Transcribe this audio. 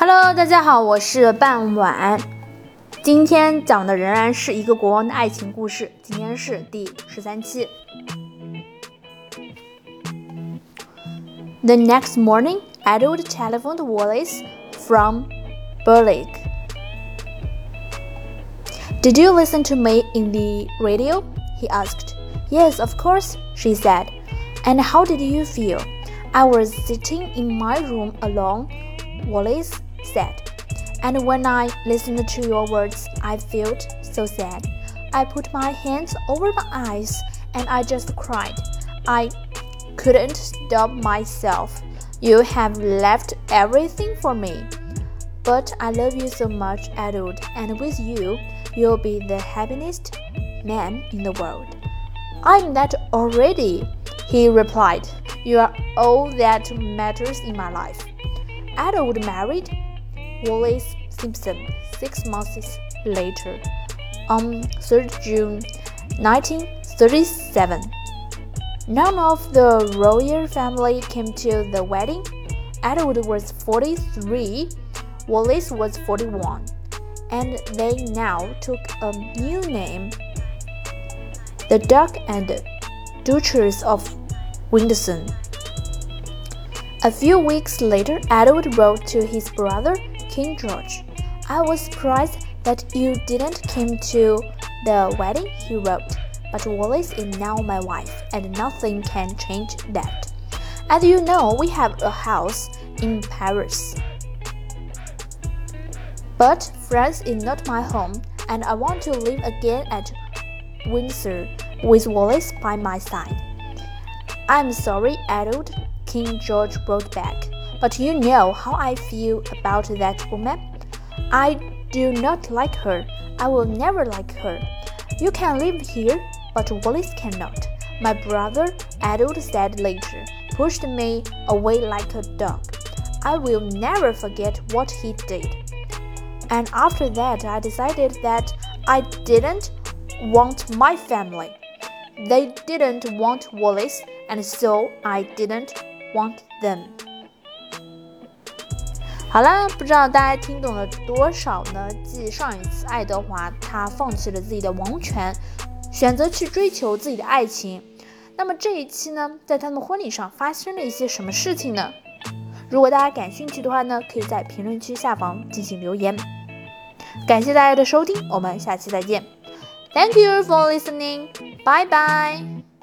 Hello，大家好，我是半晚。今天讲的仍然是一个国王的爱情故事，今天是第十三期。The next morning, Edward telephoned Wallis from Berwick. Did you listen to me in the radio? he asked. Yes, of course, she said. And how did you feel? I was sitting in my room alone, Wallis said. And when I listened to your words, I felt so sad. I put my hands over my eyes and I just cried. I couldn't stop myself. You have left everything for me. But I love you so much, Edward, and with you, you'll be the happiest man in the world. I'm that already, he replied. You are all that matters in my life. Edward married Wallis Simpson six months later, on 3rd June 1937. None of the royal family came to the wedding. Edward was 43, Wallis was 41, and they now took a new name the Duke and Duchess of Windsor. A few weeks later, Edward wrote to his brother King George. I was surprised that you didn't come to the wedding, he wrote. But Wallis is now my wife, and nothing can change that. As you know, we have a house in Paris. But France is not my home, and I want to live again at Windsor with Wallis by my side. I'm sorry, Edward, King George wrote back, but you know how I feel about that woman. I do not like her. I will never like her. You can live here, but Wallis cannot. My brother, Edward said later, pushed me away like a dog. I will never forget what he did. And after that, I decided that I didn't want my family. They didn't want Wallis, and so I didn't want them. 好了，不知道大家听懂了多少呢？继上一次，爱德华他放弃了自己的王权，选择去追求自己的爱情。那么这一期呢，在他们婚礼上发生了一些什么事情呢？如果大家感兴趣的话呢，可以在评论区下方进行留言。感谢大家的收听，我们下期再见。Thank you for listening. Bye bye.